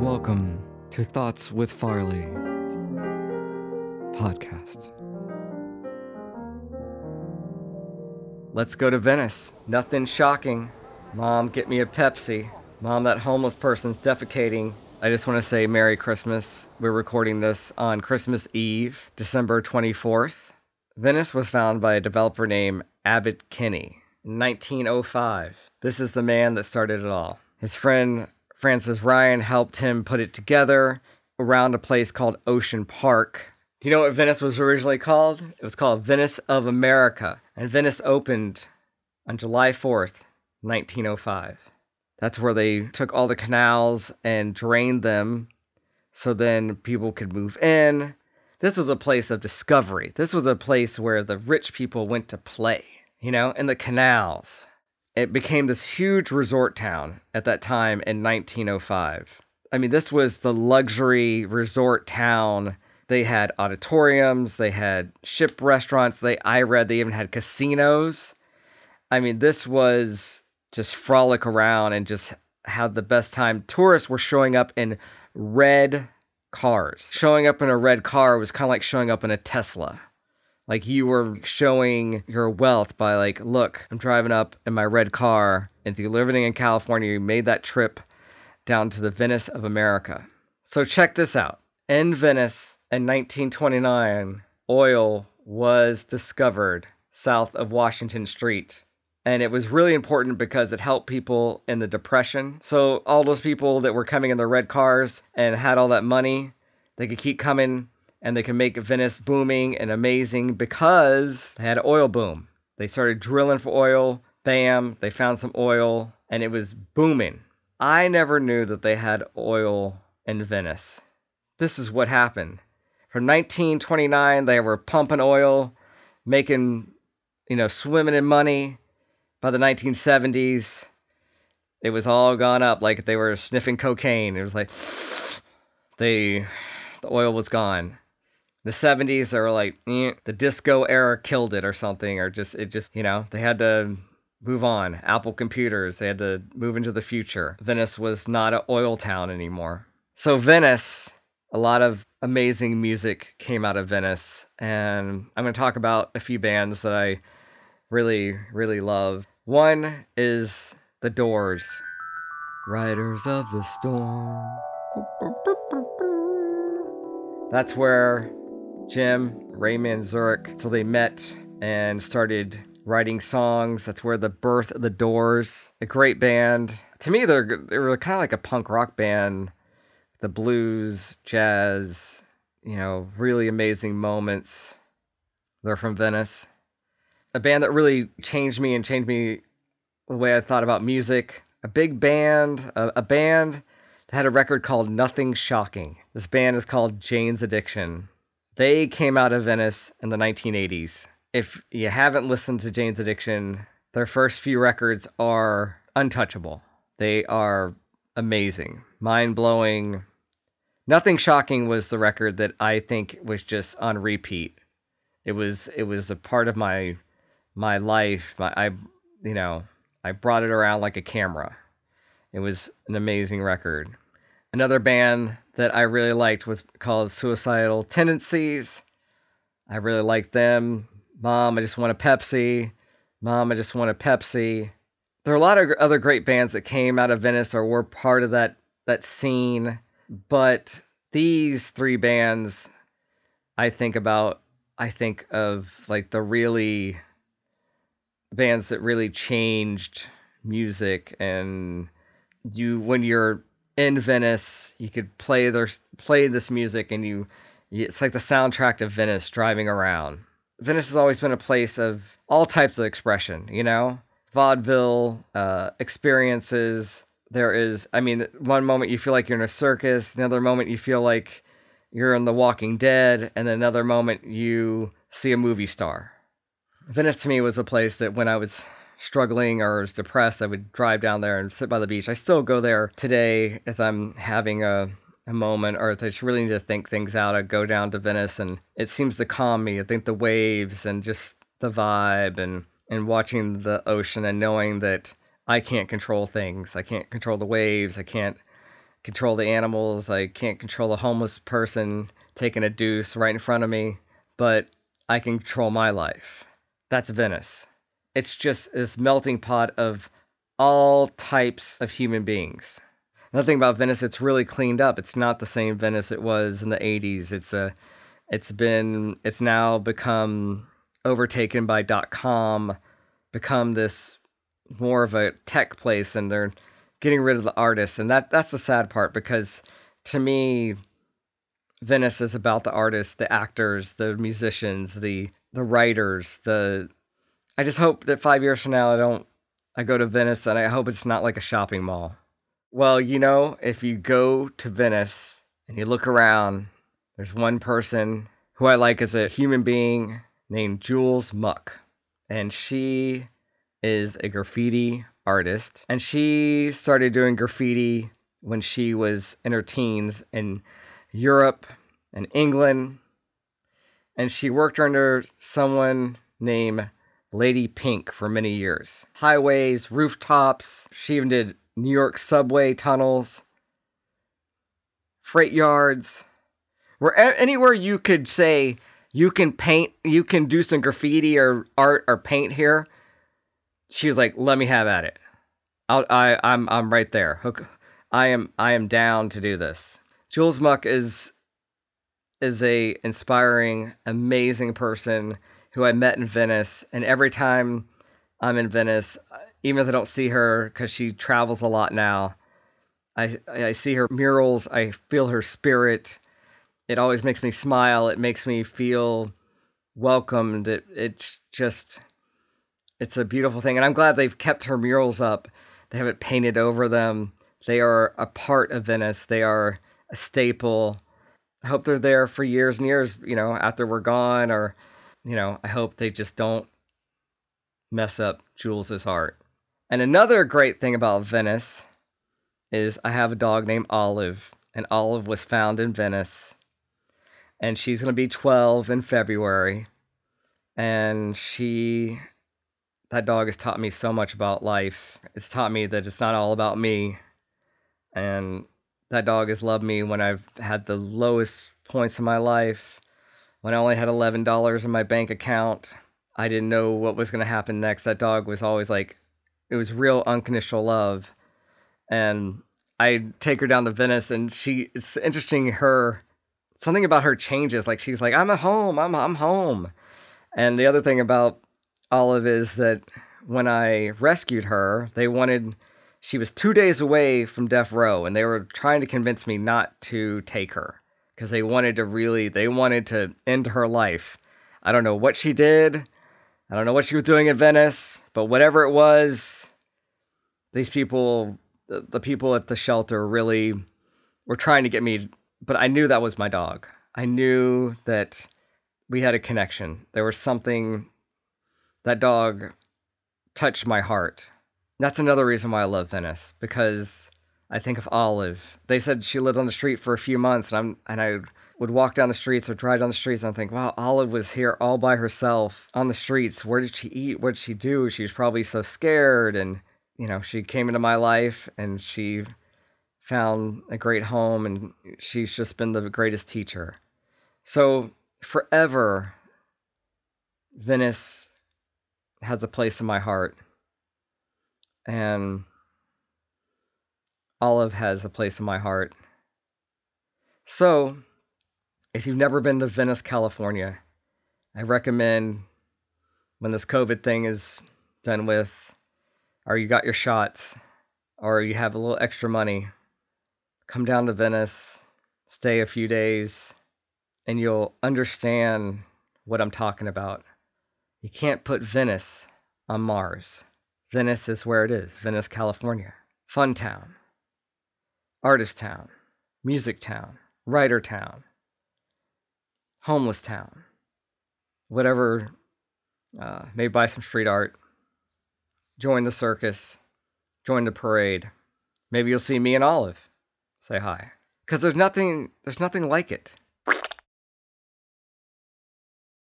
Welcome to Thoughts with Farley podcast. Let's go to Venice. Nothing shocking. Mom, get me a Pepsi. Mom, that homeless person's defecating. I just want to say Merry Christmas. We're recording this on Christmas Eve, December 24th. Venice was found by a developer named Abbot Kinney in 1905. This is the man that started it all. His friend Francis Ryan helped him put it together around a place called Ocean Park. Do you know what Venice was originally called? It was called Venice of America, and Venice opened on July 4th, 1905. That's where they took all the canals and drained them so then people could move in. This was a place of discovery. This was a place where the rich people went to play, you know, in the canals. It became this huge resort town at that time in 1905. I mean, this was the luxury resort town. They had auditoriums, they had ship restaurants, they I read they even had casinos. I mean, this was just frolic around and just had the best time. Tourists were showing up in red cars. Showing up in a red car was kind of like showing up in a Tesla. Like you were showing your wealth by like, look, I'm driving up in my red car. And you're living in California, you made that trip down to the Venice of America. So check this out. In Venice in 1929, oil was discovered south of Washington Street. And it was really important because it helped people in the Depression. So, all those people that were coming in their red cars and had all that money, they could keep coming and they could make Venice booming and amazing because they had an oil boom. They started drilling for oil. Bam, they found some oil and it was booming. I never knew that they had oil in Venice. This is what happened. From 1929, they were pumping oil, making, you know, swimming in money. By the 1970s, it was all gone up like they were sniffing cocaine. It was like they, the oil was gone. The 70s, they were like, eh, the disco era killed it or something, or just, it just, you know, they had to move on. Apple computers, they had to move into the future. Venice was not an oil town anymore. So, Venice, a lot of amazing music came out of Venice. And I'm going to talk about a few bands that I really, really love. One is The Doors. Riders of the Storm. That's where Jim, Ray Manzarek, so they met and started writing songs. That's where the birth of the Doors, a great band. To me, they're they were kind of like a punk rock band. The blues, jazz, you know, really amazing moments. They're from Venice. A band that really changed me and changed me the way I thought about music. A big band, a, a band that had a record called Nothing Shocking. This band is called Jane's Addiction. They came out of Venice in the 1980s. If you haven't listened to Jane's Addiction, their first few records are untouchable. They are amazing, mind blowing. Nothing Shocking was the record that I think was just on repeat. It was it was a part of my my life. My I you know I brought it around like a camera. It was an amazing record. Another band that I really liked was called Suicidal Tendencies. I really liked them. Mom, I just want a Pepsi. Mom, I just want a Pepsi. There are a lot of other great bands that came out of Venice or were part of that that scene, but these three bands I think about I think of like the really bands that really changed music and you when you're in Venice, you could play their play this music, and you, it's like the soundtrack of Venice driving around. Venice has always been a place of all types of expression, you know, vaudeville uh, experiences. There is, I mean, one moment you feel like you're in a circus, another moment you feel like you're in The Walking Dead, and then another moment you see a movie star. Venice to me was a place that when I was struggling or was depressed, I would drive down there and sit by the beach. I still go there today if I'm having a, a moment or if I just really need to think things out. I go down to Venice and it seems to calm me. I think the waves and just the vibe and, and watching the ocean and knowing that I can't control things. I can't control the waves. I can't control the animals. I can't control a homeless person taking a deuce right in front of me, but I can control my life. That's Venice. It's just this melting pot of all types of human beings. Another thing about Venice, it's really cleaned up. It's not the same Venice it was in the 80s. It's a it's been it's now become overtaken by dot .com, become this more of a tech place and they're getting rid of the artists and that that's the sad part because to me Venice is about the artists, the actors, the musicians, the the writers, the I just hope that 5 years from now I don't I go to Venice and I hope it's not like a shopping mall. Well, you know, if you go to Venice and you look around, there's one person who I like as a human being named Jules Muck. And she is a graffiti artist. And she started doing graffiti when she was in her teens in Europe and England. And she worked under someone named Lady Pink for many years. Highways, rooftops. She even did New York subway tunnels, freight yards, where anywhere you could say you can paint, you can do some graffiti or art or paint here. She was like, "Let me have at it. I'll, I, I'm, I'm right there. I am, I am down to do this." Jules Muck is is a inspiring, amazing person who I met in Venice, and every time I'm in Venice, even if I don't see her because she travels a lot now, I I see her murals. I feel her spirit. It always makes me smile. It makes me feel welcomed. It it's just it's a beautiful thing, and I'm glad they've kept her murals up. They haven't painted over them. They are a part of Venice. They are a staple. I hope they're there for years and years. You know, after we're gone, or you know, I hope they just don't mess up Jules's heart. And another great thing about Venice is I have a dog named Olive, and Olive was found in Venice. And she's going to be 12 in February. And she, that dog has taught me so much about life. It's taught me that it's not all about me. And that dog has loved me when I've had the lowest points in my life when I only had $11 in my bank account. I didn't know what was going to happen next. That dog was always like, it was real unconditional love. And I take her down to Venice and she, it's interesting, her, something about her changes. Like she's like, I'm at home, I'm, I'm home. And the other thing about Olive is that when I rescued her, they wanted, she was two days away from death row and they were trying to convince me not to take her because they wanted to really they wanted to end her life. I don't know what she did. I don't know what she was doing in Venice, but whatever it was, these people, the, people at the shelter, really were trying to get me. But I knew that was my dog. I knew that we had a connection. There was something that dog touched my heart. That's another reason why I love Venice because I think of Olive. They said she lived on the street for a few months, and I'm and I would walk down the streets or drive down the streets and think, wow, Olive was here all by herself on the streets. Where did she eat? What did she do? She was probably so scared, and you know, she came into my life and she found a great home, and she's just been the greatest teacher. So forever, Venice has a place in my heart, and Olive has a place in my heart. So, if you've never been to Venice, California, I recommend when this COVID thing is done with, or you got your shots, or you have a little extra money, come down to Venice, stay a few days, and you'll understand what I'm talking about. You can't put Venice on Mars. Venice is where it is Venice, California. Fun town artist town, music town, writer town, homeless town, whatever. Uh, maybe buy some street art, join the circus, join the parade. Maybe you'll see me and Olive. Say hi, because there's nothing. There's nothing like it.